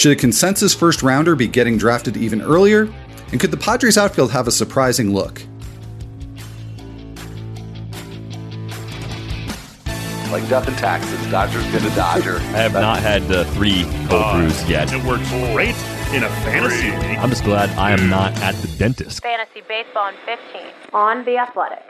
Should a consensus first rounder be getting drafted even earlier? And could the Padres outfield have a surprising look? like death and taxes. Dodger's gonna Dodger. I have not had the three cold Uh, brews yet. It works great in a fantasy league. I'm just glad I am not at the dentist. Fantasy Baseball in 15 on The Athletic.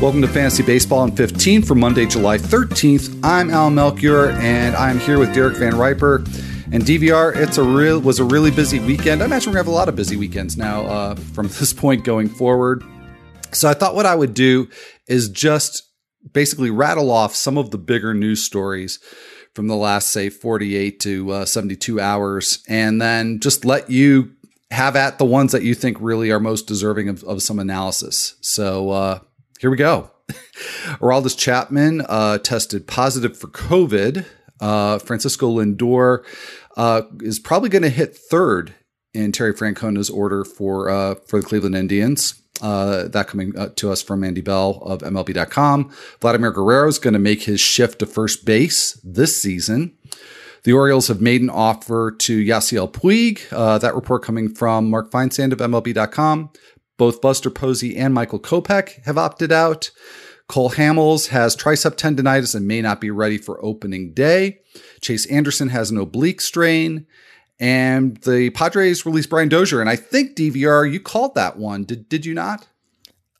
Welcome to Fantasy Baseball in 15 for Monday, July 13th. I'm Al Melchior, and I'm here with Derek Van Riper. And DVR, it's a real was a really busy weekend. I imagine we're gonna have a lot of busy weekends now uh, from this point going forward. So I thought what I would do is just basically rattle off some of the bigger news stories from the last, say, 48 to uh, 72 hours, and then just let you have at the ones that you think really are most deserving of, of some analysis. So uh, here we go. Aroldis Chapman uh, tested positive for COVID. Uh, Francisco Lindor uh, is probably going to hit third in Terry Francona's order for uh, for the Cleveland Indians. Uh, that coming uh, to us from Mandy Bell of MLB.com. Vladimir Guerrero is going to make his shift to first base this season. The Orioles have made an offer to Yasiel Puig. That report coming from Mark Feinsand of MLB.com. Both Buster Posey and Michael Kopech have opted out. Cole Hamels has tricep tendonitis and may not be ready for opening day. Chase Anderson has an oblique strain. And the Padres released Brian Dozier. And I think DVR, you called that one. Did, did you not?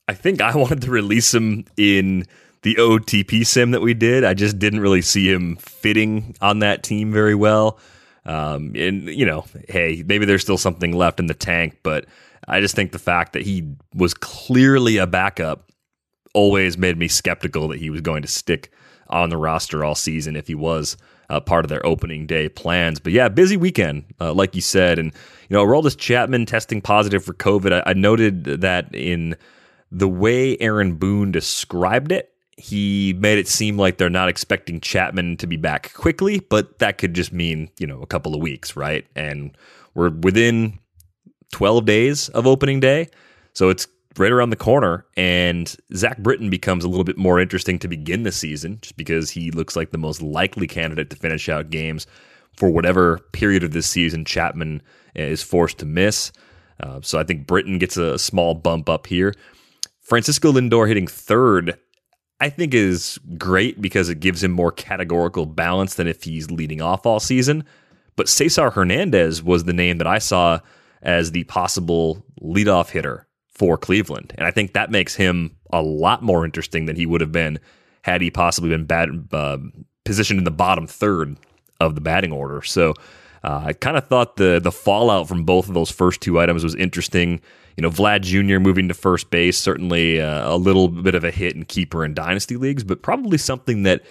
I think I wanted to release him in the OTP sim that we did. I just didn't really see him fitting on that team very well. Um, and, you know, hey, maybe there's still something left in the tank, but I just think the fact that he was clearly a backup always made me skeptical that he was going to stick on the roster all season if he was uh, part of their opening day plans. But yeah, busy weekend, uh, like you said. And, you know, Aroldis Chapman testing positive for COVID. I, I noted that in the way Aaron Boone described it, he made it seem like they're not expecting Chapman to be back quickly, but that could just mean, you know, a couple of weeks, right? And we're within 12 days of opening day. So it's right around the corner. And Zach Britton becomes a little bit more interesting to begin the season just because he looks like the most likely candidate to finish out games for whatever period of this season Chapman is forced to miss. Uh, so I think Britton gets a small bump up here. Francisco Lindor hitting third, I think is great because it gives him more categorical balance than if he's leading off all season. But Cesar Hernandez was the name that I saw as the possible leadoff hitter for Cleveland. And I think that makes him a lot more interesting than he would have been had he possibly been bad, uh, positioned in the bottom third of the batting order. So uh, I kind of thought the the fallout from both of those first two items was interesting. You know, Vlad Jr. moving to first base, certainly uh, a little bit of a hit and keeper in dynasty leagues, but probably something that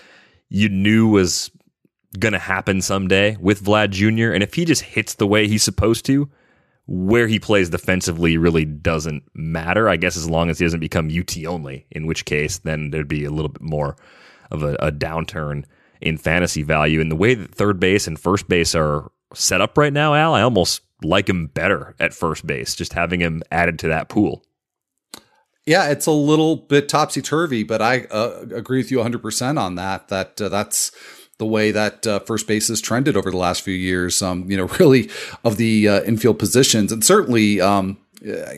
you knew was going to happen someday with Vlad Jr. And if he just hits the way he's supposed to, where he plays defensively really doesn't matter. I guess as long as he doesn't become UT only, in which case then there'd be a little bit more of a, a downturn in fantasy value. And the way that third base and first base are set up right now, Al, I almost like him better at first base, just having him added to that pool. Yeah, it's a little bit topsy turvy, but I uh, agree with you 100% on that. That uh, that's the way that uh, first base has trended over the last few years. Um, you know, really of the uh, infield positions, and certainly, um,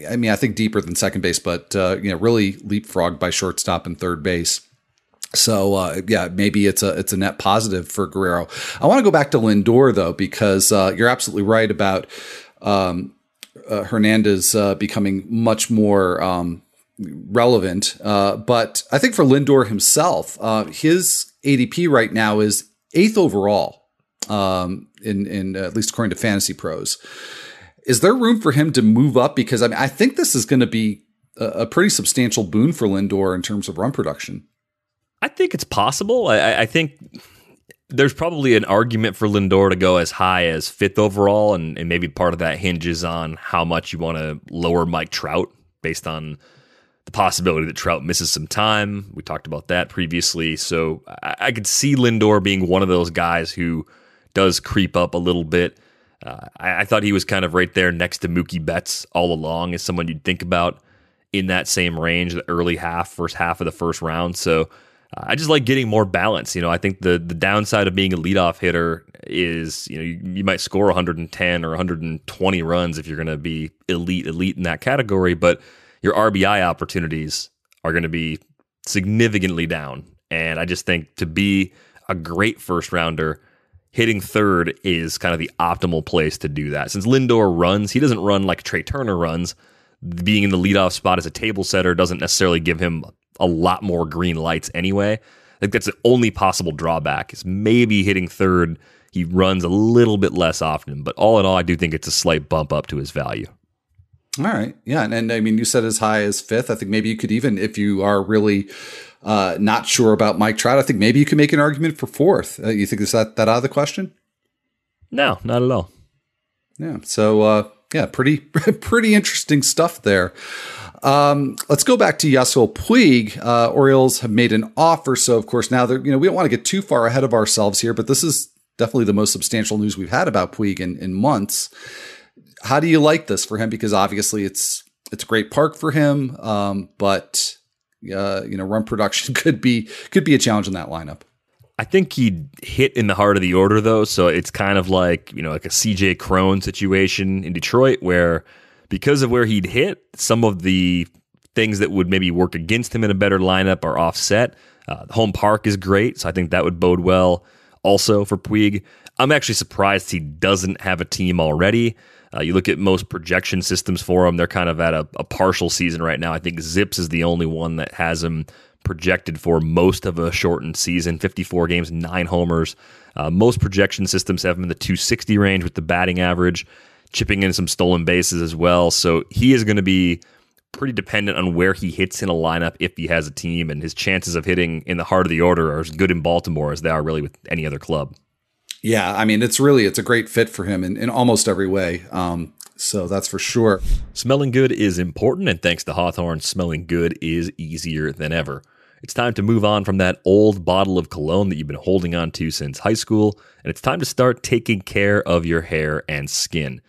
I mean, I think deeper than second base, but uh, you know, really leapfrogged by shortstop and third base. So uh, yeah, maybe it's a it's a net positive for Guerrero. I want to go back to Lindor though, because uh, you're absolutely right about um, uh, Hernandez uh, becoming much more um, relevant. Uh, but I think for Lindor himself, uh, his ADP right now is eighth overall, um, in in at least according to Fantasy Pros. Is there room for him to move up? Because I mean, I think this is going to be a, a pretty substantial boon for Lindor in terms of run production. I think it's possible. I, I, think there's probably an argument for Lindor to go as high as fifth overall, and, and maybe part of that hinges on how much you want to lower Mike Trout based on the possibility that Trout misses some time. We talked about that previously. So I, I could see Lindor being one of those guys who does creep up a little bit. Uh, I, I, thought he was kind of right there next to Mookie Betts all along as someone you'd think about in that same range, the early half, first half of the first round. So uh, I just like getting more balance. You know, I think the the downside of being a leadoff hitter is you know you, you might score 110 or 120 runs if you're going to be elite elite in that category, but your RBI opportunities are going to be significantly down. And I just think to be a great first rounder, hitting third is kind of the optimal place to do that. Since Lindor runs, he doesn't run like Trea Turner runs. Being in the leadoff spot as a table setter doesn't necessarily give him a lot more green lights anyway. I think that's the only possible drawback is maybe hitting third. He runs a little bit less often, but all in all, I do think it's a slight bump up to his value. All right. Yeah. And, and I mean, you said as high as fifth. I think maybe you could even, if you are really uh, not sure about Mike Trout, I think maybe you could make an argument for fourth. Uh, you think is that, that out of the question? No, not at all. Yeah. So, uh, yeah, pretty, pretty interesting stuff there. Um, let's go back to Yasiel Puig. Uh, Orioles have made an offer. So, of course, now they're, you know, we don't want to get too far ahead of ourselves here, but this is definitely the most substantial news we've had about Puig in, in months how do you like this for him? Because obviously it's it's a great park for him, um, but uh, you know, run production could be could be a challenge in that lineup. I think he hit in the heart of the order though, so it's kind of like you know like a CJ Cron situation in Detroit where because of where he'd hit, some of the things that would maybe work against him in a better lineup are offset. Uh, home park is great, so I think that would bode well also for Puig. I'm actually surprised he doesn't have a team already. Uh, you look at most projection systems for him; they're kind of at a, a, partial season right now. I think ZiPS is the only one that has him projected for most of a shortened season 54 games, nine homers. Uh, most projection systems have him in the 260 range with the batting average, chipping in some stolen bases as well. So he is going to be pretty dependent on where he hits in a lineup if he has a team, and his chances of hitting in the heart of the order are as good in Baltimore as they are really with any other club. Yeah, I mean, it's really it's a great fit for him in, in almost every way. Um, so that's for sure. Smelling good is important, and thanks to Hawthorne, smelling good is easier than ever. It's time to move on from that old bottle of cologne that you've been holding on to since high school, and it's time to start taking care of your hair and skin.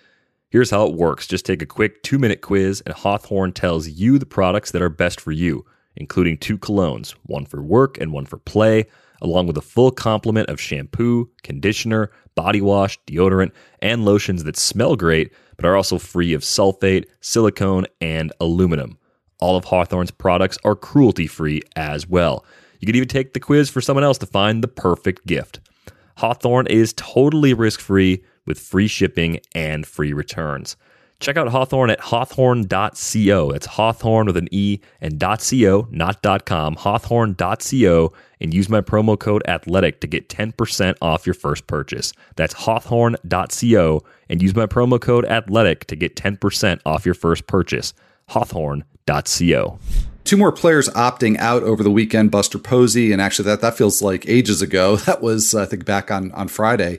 Here's how it works just take a quick two minute quiz, and Hawthorne tells you the products that are best for you, including two colognes, one for work and one for play along with a full complement of shampoo, conditioner, body wash, deodorant, and lotions that smell great, but are also free of sulfate, silicone, and aluminum. All of Hawthorne's products are cruelty free as well. You could even take the quiz for someone else to find the perfect gift. Hawthorne is totally risk free with free shipping and free returns. Check out Hawthorne at hawthorne.co. That's Hawthorne with an E and .co, not .com, hawthorne.co, and use my promo code athletic to get 10% off your first purchase. That's hawthorne.co and use my promo code athletic to get 10% off your first purchase. hawthorne.co. Two more players opting out over the weekend, Buster Posey, and actually that that feels like ages ago. That was I think back on on Friday,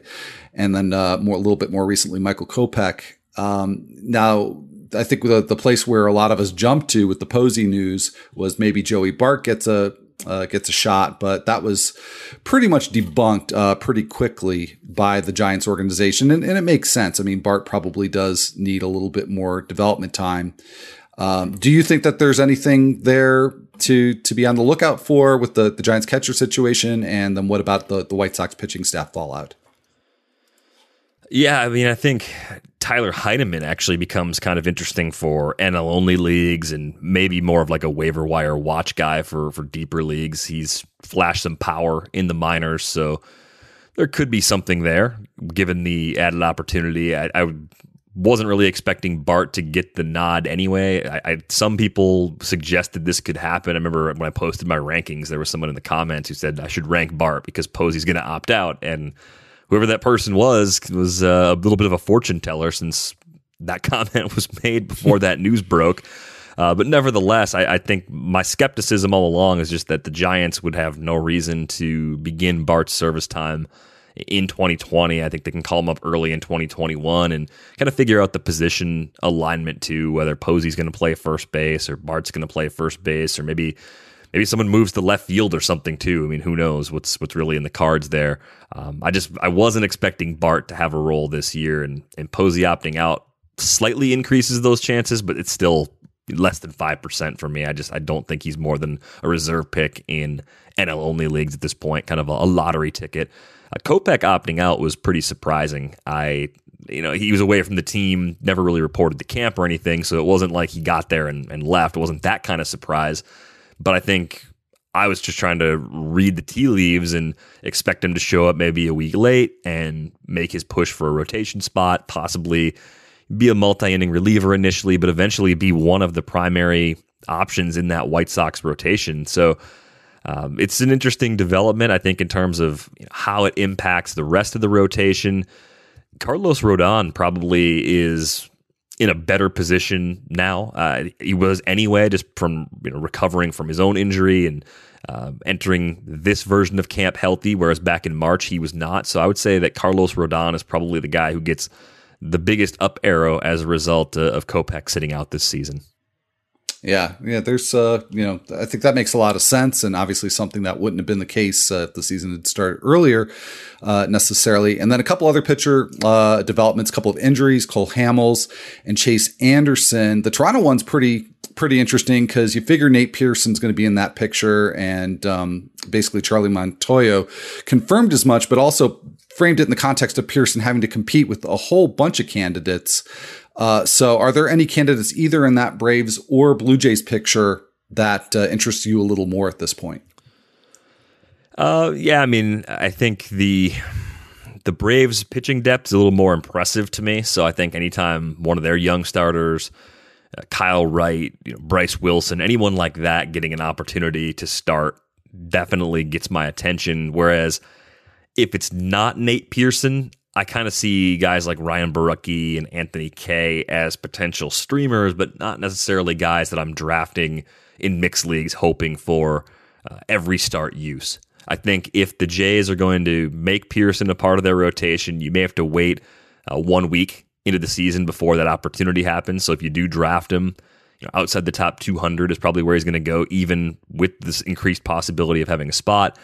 and then uh, more a little bit more recently, Michael Kopech um, now, I think the, the place where a lot of us jumped to with the Posey news was maybe Joey Bart gets a uh, gets a shot, but that was pretty much debunked uh, pretty quickly by the Giants organization, and, and, it makes sense. I mean, Bart probably does need a little bit more development time. Um, do you think that there's anything there to to be on the lookout for with the, the Giants catcher situation, and then what about the the White Sox pitching staff fallout? Yeah, I mean, I think Tyler Heineman actually becomes kind of interesting for NL only leagues and maybe more of like a waiver wire watch guy for for deeper leagues. He's flashed some power in the minors, so there could be something there given the added opportunity. I, I wasn't really expecting Bart to get the nod anyway. I, I, some people suggested this could happen. I remember when I posted my rankings, there was someone in the comments who said I should rank Bart because Posey's going to opt out, and whoever that person was was uh, a little bit of a fortune teller since that comment was made before that news broke. Uh, but nevertheless, I, I, think my skepticism all along is just that the Giants would have no reason to begin Bart's service time in 2020. I think they can call him up early in 2021 and kind of figure out the position alignment to whether Posey's going to play first base or Bart's going to play first base or maybe maybe someone moves to left field or something too. I mean, who knows what's what's really in the cards there. Um, I just I wasn't expecting Bart to have a role this year, and and Posey opting out slightly increases those chances, but it's still less than 5% for me. I just I don't think he's more than a reserve pick in NL only leagues at this point, kind of a, a lottery ticket. Uh, Kopech opting out was pretty surprising. I you know, he was away from the team, never really reported to camp or anything, so it wasn't like he got there and, and left. It wasn't that kind of surprise. But I think I was just trying to read the tea leaves and expect him to show up maybe a week late and make his push for a rotation spot, possibly be a multi inning reliever initially, but eventually be one of the primary options in that White Sox rotation. So um, it's an interesting development, I think, in terms of you know, how it impacts the rest of the rotation. Carlos Rodon probably is in a better position now. Uh, he was anyway, just from you know recovering from his own injury and uh, entering this version of camp healthy, whereas back in March he was not. So I would say that Carlos Rodon is probably the guy who gets the biggest up arrow as a result uh, of Kopech sitting out this season. Yeah, yeah. There's, uh, you know, I think that makes a lot of sense, and obviously something that wouldn't have been the case uh, if the season had started earlier, uh, necessarily. And then a couple other pitcher uh, developments, a couple of injuries: Cole Hamels and Chase Anderson. The Toronto one's pretty pretty interesting because you figure Nate Pearson's going to be in that picture, and um, basically Charlie Montoyo confirmed as much, but also framed it in the context of Pearson having to compete with a whole bunch of candidates. Uh, so, are there any candidates either in that Braves or Blue Jays picture that uh, interests you a little more at this point? Uh, yeah, I mean, I think the the Braves pitching depth is a little more impressive to me. So I think anytime one of their young starters, uh, Kyle Wright, you know, Bryce Wilson, anyone like that getting an opportunity to start definitely gets my attention. Whereas if it's not Nate Pearson, I kind of see guys like Ryan Borucki and Anthony Kay as potential streamers, but not necessarily guys that I'm drafting in mixed leagues hoping for uh, every start use. I think if the Jays are going to make Pearson a part of their rotation, you may have to wait uh, one week into the season before that opportunity happens. So if you do draft him, you know, outside the top 200 is probably where he's going to go, even with this increased possibility of having a spot.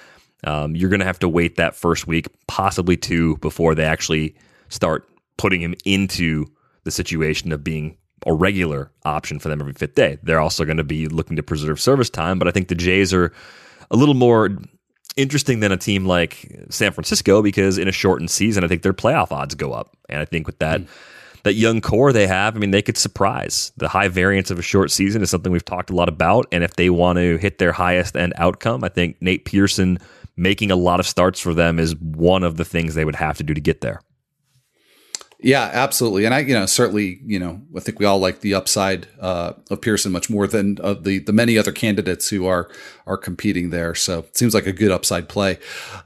Um, you're going to have to wait that first week, possibly two, before they actually start putting him into the situation of being a regular option for them every fifth day. They're also going to be looking to preserve service time, but I think the Jays are a little more interesting than a team like San Francisco because in a shortened season, I think their playoff odds go up. And I think with that, mm. that young core they have, I mean, they could surprise. The high variance of a short season is something we've talked a lot about. And if they want to hit their highest end outcome, I think Nate Pearson making a lot of starts for them is one of the things they would have to do to get there. Yeah, absolutely. And I, you know, certainly, you know, I think we all like the upside uh, of Pearson much more than uh, the the many other candidates who are are competing there. So it seems like a good upside play.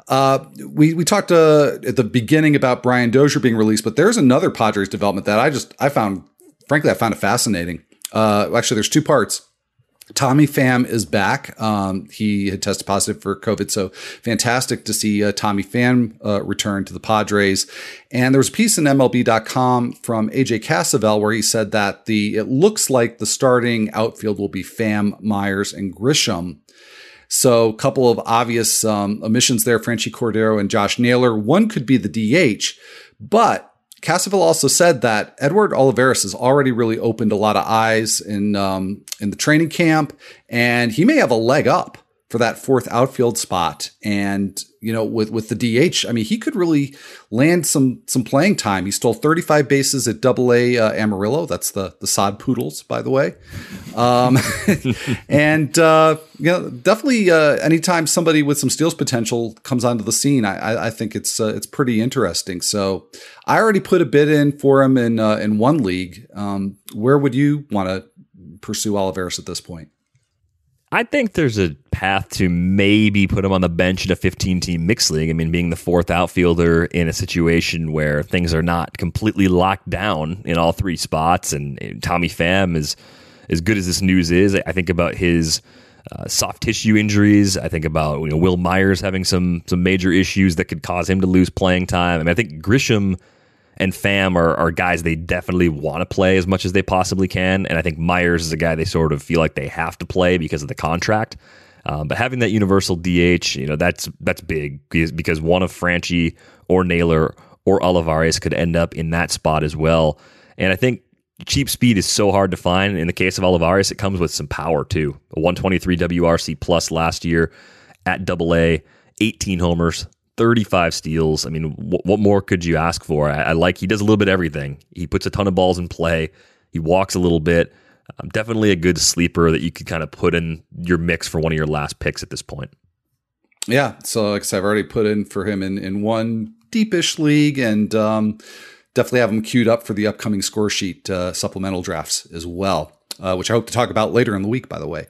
Uh, we we talked uh, at the beginning about Brian Dozier being released, but there's another Padres development that I just I found, frankly, I found it fascinating. Uh, actually, there's two parts. Tommy Pham is back. Um, he had tested positive for COVID, so fantastic to see uh, Tommy Pham uh, return to the Padres. And there was a piece in MLB.com from AJ Cassavell where he said that the it looks like the starting outfield will be Pham, Myers, and Grisham. So a couple of obvious um, omissions there: Franchy Cordero and Josh Naylor. One could be the DH, but Cassavell also said that Edward Olivares has already really opened a lot of eyes in um, in the training camp, and he may have a leg up for that fourth outfield spot. And you know, with with the DH, I mean, he could really land some some playing time. He stole 35 bases at Double A uh, Amarillo. That's the the Sod Poodles, by the way. Um, and uh, you know, definitely, uh, anytime somebody with some steals potential comes onto the scene, I, I think it's uh, it's pretty interesting. So, I already put a bid in for him in uh, in one league. Um, where would you want to pursue Olivares at this point? I think there's a path to maybe put him on the bench in a 15 team mixed league. I mean, being the fourth outfielder in a situation where things are not completely locked down in all three spots, and, and Tommy Pham is as good as this news is. I think about his uh, soft tissue injuries. I think about you know, Wil Myers having some some major issues that could cause him to lose playing time. I mean, I think Grisham and Pham are, are guys they definitely want to play as much as they possibly can. And I think Myers is a guy they sort of feel like they have to play because of the contract. Um, but having that universal DH, you know, that's that's big because, one of Franchy or Naylor or Olivares could end up in that spot as well. And I think cheap speed is so hard to find. In the case of Olivares, it comes with some power too. A 123 WRC plus last year at Double A, 18 homers, 35 steals. I mean, wh- what more could you ask for? I, I, like he does a little bit of everything. He puts a ton of balls in play. He walks a little bit. Um, definitely a good sleeper that you could kind of put in your mix for one of your last picks at this point. Yeah, so like I said, I've already put in for him in in one deepish league, and um, definitely have him queued up for the upcoming score sheet uh, supplemental drafts as well, uh, which I hope to talk about later in the week. By the way,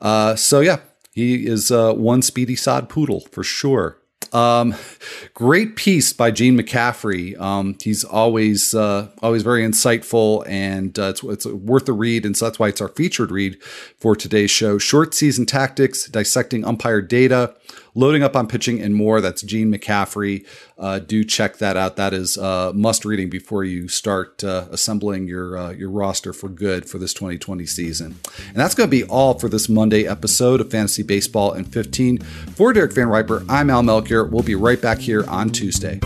uh, so yeah, he is uh, one speedy sod poodle for sure. Um, great piece by Gene McCaffrey. Um, he's always uh, always very insightful, and uh, it's, it's worth a read. And so that's why it's our featured read for today's show. Short season tactics, dissecting umpire data, loading up on pitching, and more. That's Gene McCaffrey. Uh, do check that out. That is uh, must reading before you start uh, assembling your uh, your roster for good for this 2020 season. And that's going to be all for this Monday episode of Fantasy Baseball in 15. For Derek Van Riper, I'm Al Melchior. We'll be right back here on Tuesday.